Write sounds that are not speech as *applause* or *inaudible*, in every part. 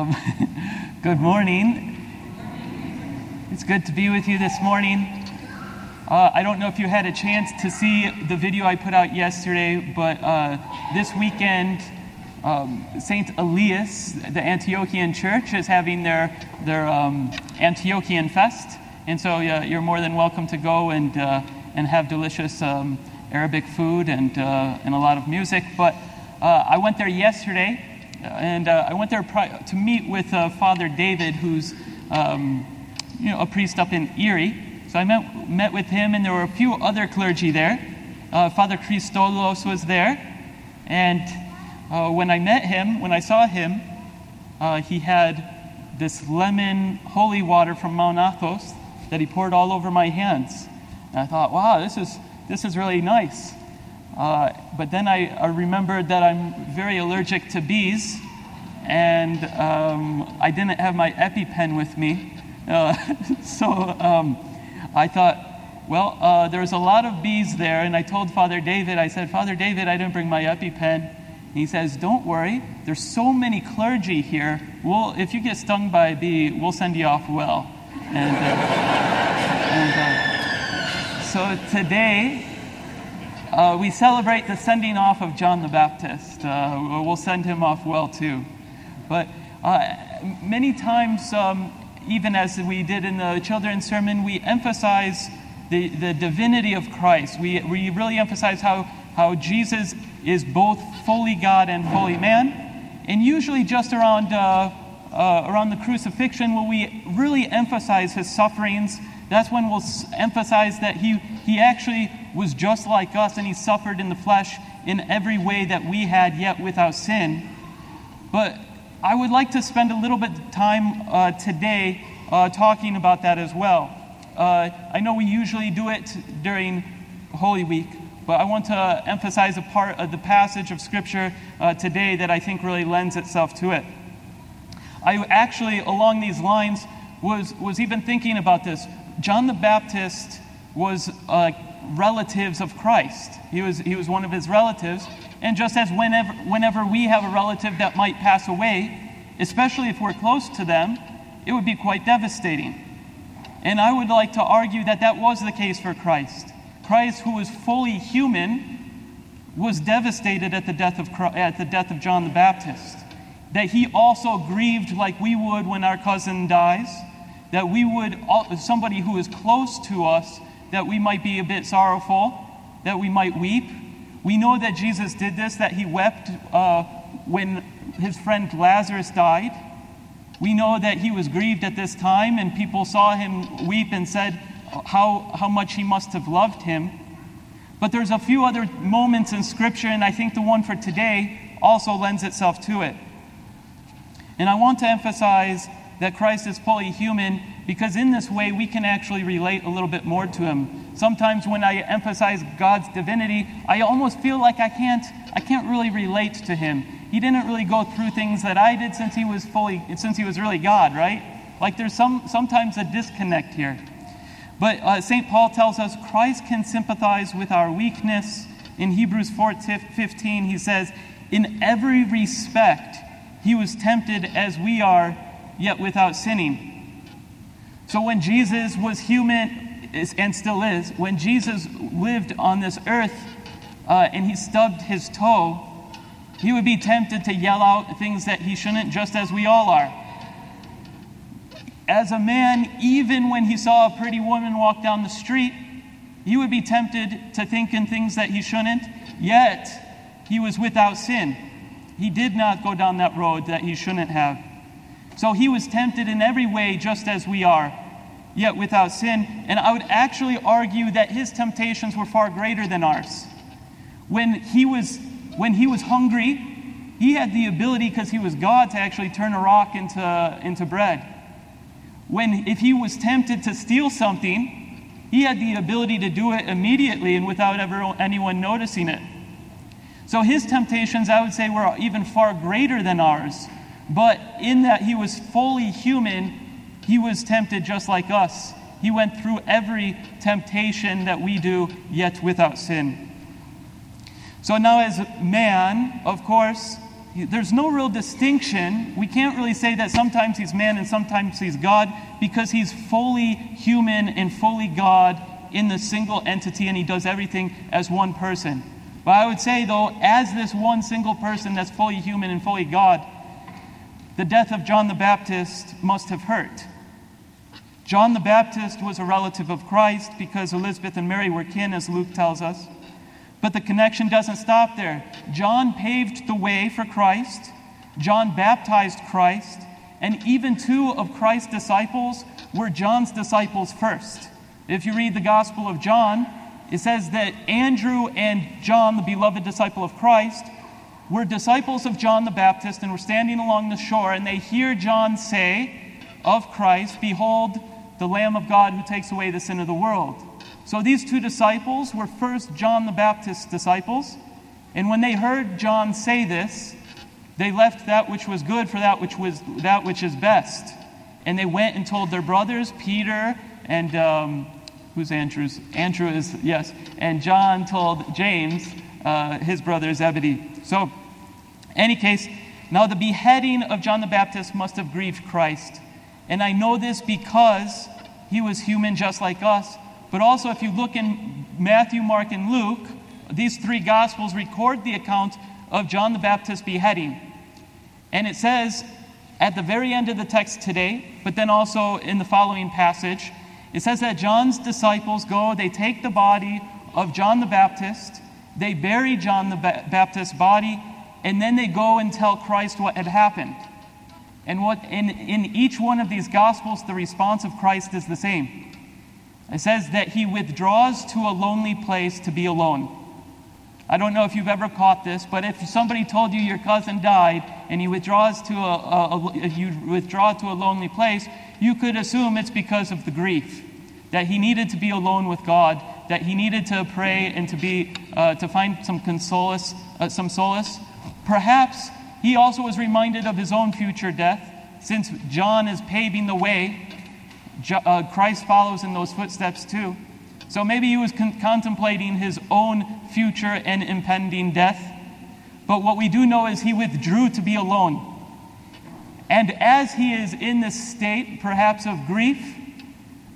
*laughs* Good morning. It's good to be with you this morning. Uh, I don't know if you had a chance to see the video I put out yesterday, but uh, this weekend, um, St. Elias, the Antiochian church, is having their, their um, Antiochian Fest. And so uh, you're more than welcome to go and, uh, and have delicious um, Arabic food and, uh, and a lot of music. But uh, I went there yesterday and uh, I went there to meet with uh, Father David, who's um, you know, a priest up in Erie. So I met, met with him, and there were a few other clergy there. Uh, Father Christolos was there. And uh, when I met him, when I saw him, uh, he had this lemon holy water from Mount Athos that he poured all over my hands. And I thought, wow, this is, this is really nice. Uh, but then I, I, remembered that I'm very allergic to bees, and um, I didn't have my EpiPen with me. Uh, *laughs* so um, I thought, well, uh, there's a lot of bees there, and I told Father David, I said, Father David, I didn't bring my EpiPen. He says, Don't worry, there's so many clergy here. We'll, if you get stung by a bee, we'll send you off well. And, uh, and uh, so today, uh, we celebrate the sending off of John the Baptist. Uh, we'll send him off well too. But uh, many times, um, even as we did in the children's sermon, we emphasize the, the divinity of Christ. We, we really emphasize how, how Jesus is both fully God and fully man. And usually, just around, uh, uh, around the crucifixion, will we really emphasize his sufferings that's when we'll emphasize that he, he actually was just like us and he suffered in the flesh in every way that we had, yet without sin. But I would like to spend a little bit of time uh, today uh, talking about that as well. Uh, I know we usually do it during Holy Week, but I want to emphasize a part of the passage of Scripture uh, today that I think really lends itself to it. I actually, along these lines, was, was even thinking about this. John the Baptist was uh, relatives of Christ. He was, he was one of his relatives. And just as whenever, whenever we have a relative that might pass away, especially if we're close to them, it would be quite devastating. And I would like to argue that that was the case for Christ. Christ, who was fully human, was devastated at the death of, Christ, at the death of John the Baptist. That he also grieved like we would when our cousin dies that we would, somebody who is close to us, that we might be a bit sorrowful, that we might weep. We know that Jesus did this, that he wept uh, when his friend Lazarus died. We know that he was grieved at this time, and people saw him weep and said how, how much he must have loved him. But there's a few other moments in Scripture, and I think the one for today also lends itself to it. And I want to emphasize that Christ is fully human because in this way we can actually relate a little bit more to him. Sometimes when I emphasize God's divinity, I almost feel like I can't I can't really relate to him. He didn't really go through things that I did since he was fully since he was really God, right? Like there's some sometimes a disconnect here. But uh, St. Paul tells us Christ can sympathize with our weakness. In Hebrews 4:15 he says, "In every respect he was tempted as we are, yet without sinning. So when Jesus was human, and still is, when Jesus lived on this earth uh, and he stubbed his toe, he would be tempted to yell out things that he shouldn't, just as we all are. As a man, even when he saw a pretty woman walk down the street, he would be tempted to think in things that he shouldn't, yet he was without sin. He did not go down that road that he shouldn't have. So he was tempted in every way, just as we are, yet without sin. And I would actually argue that his temptations were far greater than ours. When he was, when he was hungry, he had the ability, because he was God, to actually turn a rock into, into bread. When, if he was tempted to steal something, he had the ability to do it immediately and without ever anyone noticing it. So his temptations, I would say, were even far greater than ours. But in that he was fully human, he was tempted just like us. He went through every temptation that we do, yet without sin. So now, as man, of course, there's no real distinction. We can't really say that sometimes he's man and sometimes he's God because he's fully human and fully God in the single entity and he does everything as one person. But I would say, though, as this one single person that's fully human and fully God, the death of John the Baptist must have hurt. John the Baptist was a relative of Christ because Elizabeth and Mary were kin, as Luke tells us. But the connection doesn't stop there. John paved the way for Christ, John baptized Christ, and even two of Christ's disciples were John's disciples first. If you read the Gospel of John, it says that Andrew and John, the beloved disciple of Christ, were disciples of John the Baptist and were standing along the shore, and they hear John say of Christ, Behold, the Lamb of God who takes away the sin of the world. So these two disciples were first John the Baptist's disciples, and when they heard John say this, they left that which was good for that which was that which is best, and they went and told their brothers Peter and um, who's Andrew's Andrew is yes, and John told James, uh, his brother Zebedee. So, any case, now the beheading of John the Baptist must have grieved Christ, and I know this because he was human just like us. But also, if you look in Matthew, Mark, and Luke, these three Gospels record the account of John the Baptist beheading. And it says at the very end of the text today, but then also in the following passage, it says that John's disciples go, they take the body of John the Baptist, they bury John the Baptist's body, and then they go and tell Christ what had happened. And what in, in each one of these Gospels, the response of Christ is the same. It says that he withdraws to a lonely place to be alone. I don't know if you've ever caught this, but if somebody told you your cousin died and he withdraws to a, a, a, you withdraw to a lonely place, you could assume it's because of the grief that he needed to be alone with God, that he needed to pray and to be uh, to find some consolace, uh, some solace. Perhaps he also was reminded of his own future death, since John is paving the way uh, Christ follows in those footsteps too. So maybe he was con- contemplating his own future and impending death. But what we do know is he withdrew to be alone. And as he is in this state, perhaps of grief,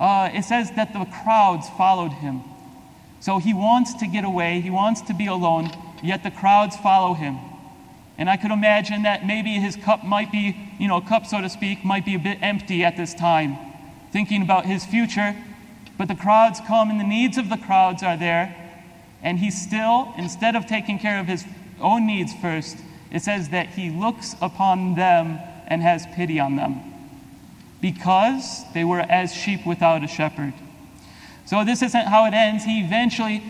uh, it says that the crowds followed him. So he wants to get away, he wants to be alone, yet the crowds follow him. And I could imagine that maybe his cup might be, you know, cup, so to speak, might be a bit empty at this time thinking about his future. But the crowds come, and the needs of the crowds are there. And he still, instead of taking care of his own needs first, it says that he looks upon them and has pity on them because they were as sheep without a shepherd. So this isn't how it ends. He eventually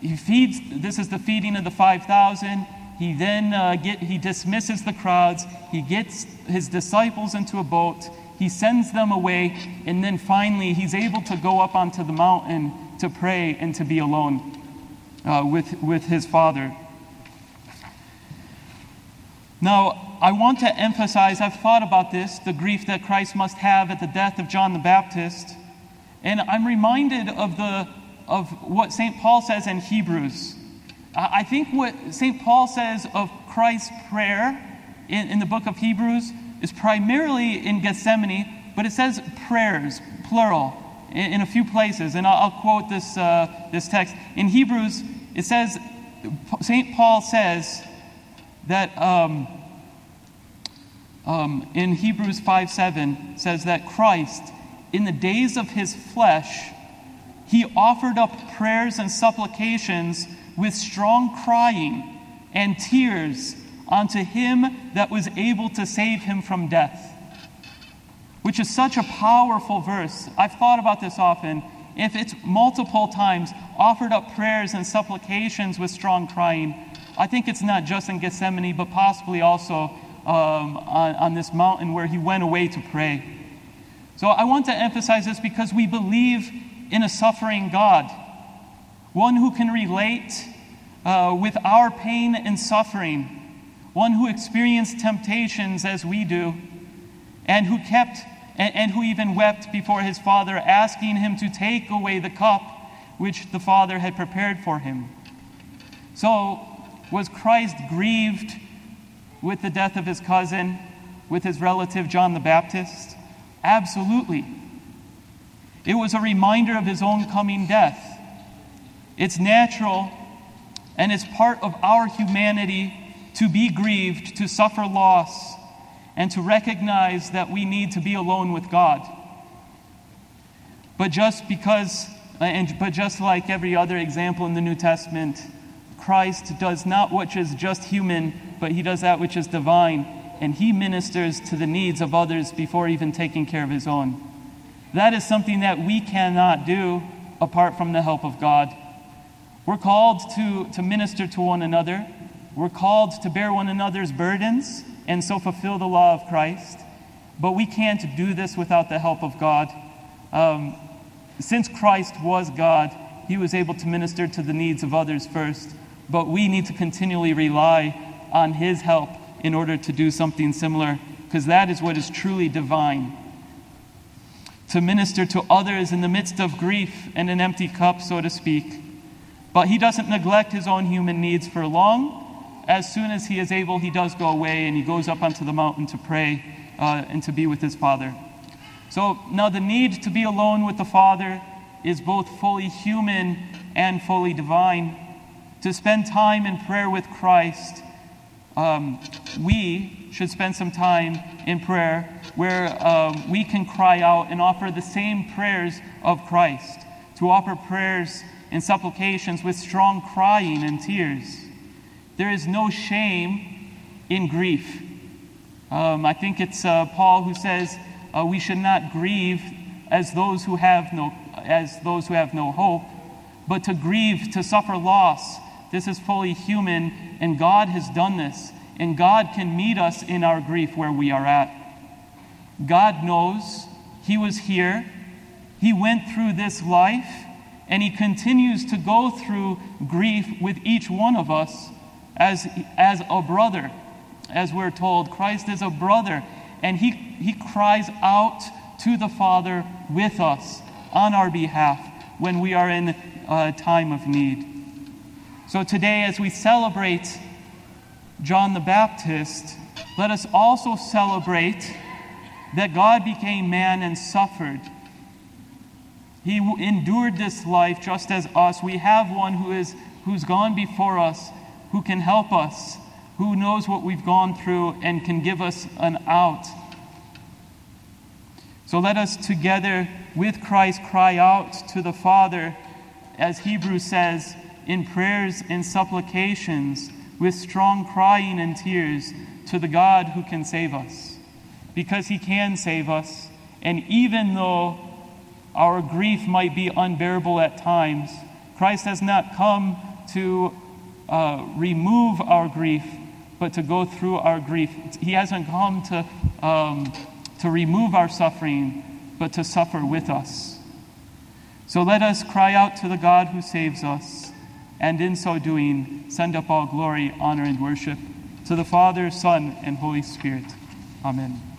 he feeds. This is the feeding of the five thousand. He then uh, get, he dismisses the crowds. He gets his disciples into a boat he sends them away, and then finally he's able to go up onto the mountain to pray and to be alone uh, with, with his father. Now, I want to emphasize, I've thought about this, the grief that Christ must have at the death of John the Baptist. And I'm reminded of, the, of what St. Paul says in Hebrews. I think what St. Paul says of Christ's prayer in, in the book of Hebrews is primarily in Gethsemane, but it says prayers, plural, in, in a few places. And I'll, I'll quote this, uh, this text. In Hebrews, it says, St. Paul says that um, um, in Hebrews 5 7 says that Christ, in the days of his flesh, he offered up prayers and supplications with strong crying and tears unto him that was able to save him from death. Which is such a powerful verse. I've thought about this often. If it's multiple times offered up prayers and supplications with strong crying, I think it's not just in Gethsemane, but possibly also um, on, on this mountain where he went away to pray. So I want to emphasize this because we believe in a suffering God, one who can relate uh, with our pain and suffering one who experienced temptations as we do, and who kept and, and, who even wept before his father, asking him to take away the cup which the father had prepared for him. So, was Christ grieved with the death of his cousin, with his relative John the Baptist? Absolutely. It was a reminder of his own coming death. It's natural and it's part of our humanity to be grieved, to suffer loss, and to recognize that we need to be alone with God. But just because, and, but just like every other example in the New Testament, Christ does not which is just human, but he does that which is divine, and he ministers to the needs of others before even taking care of his own. That is something that we cannot do apart from the help of God. We're called to, to minister to one another. We're called to bear one another's burdens and so fulfill the law of Christ. But we can't do this without the help of God. Um, since Christ was God, he was able to minister to the needs of others first. But we need to continually rely on his help in order to do something similar, because that is what is truly divine. To minister to others in the midst of grief and an empty cup, so to speak but he doesn't neglect his own human needs for long. As soon as he is able, he does go away and he goes up onto the mountain to pray uh, and to be with his Father. So now the need to be alone with the Father is both fully human and fully divine. To spend time in prayer with Christ, um, we should spend some time in prayer where um, we can cry out and offer the same prayers of Christ, to offer prayers and supplications with strong crying and tears. There is no shame in grief. Um, I think it's uh, Paul who says uh, we should not grieve as those who have no as those who have no hope, but to grieve to suffer loss. This is fully human, and God has done this, and God can meet us in our grief where we are at. God knows He was here. He went through this life and he continues to go through grief with each one of us as, as a brother. As we're told, Christ is a brother, and he, he cries out to the Father with us on our behalf when we are in a time of need. So today, as we celebrate John the Baptist, let us also celebrate that God became man and suffered he endured this life just as us. We have one who is who's gone before us, who can help us, who knows what we've gone through and can give us an out. So let us together with Christ cry out to the Father, as Hebrews says, in prayers and supplications, with strong crying and tears, to the God who can save us. Because he can save us. And even though our grief might be unbearable at times. Christ has not come to uh, remove our grief, but to go through our grief. He hasn't come to, um, to remove our suffering, but to suffer with us. So let us cry out to the God who saves us, and in so doing, send up all glory, honor, and worship to the Father, Son, and Holy Spirit. Amen.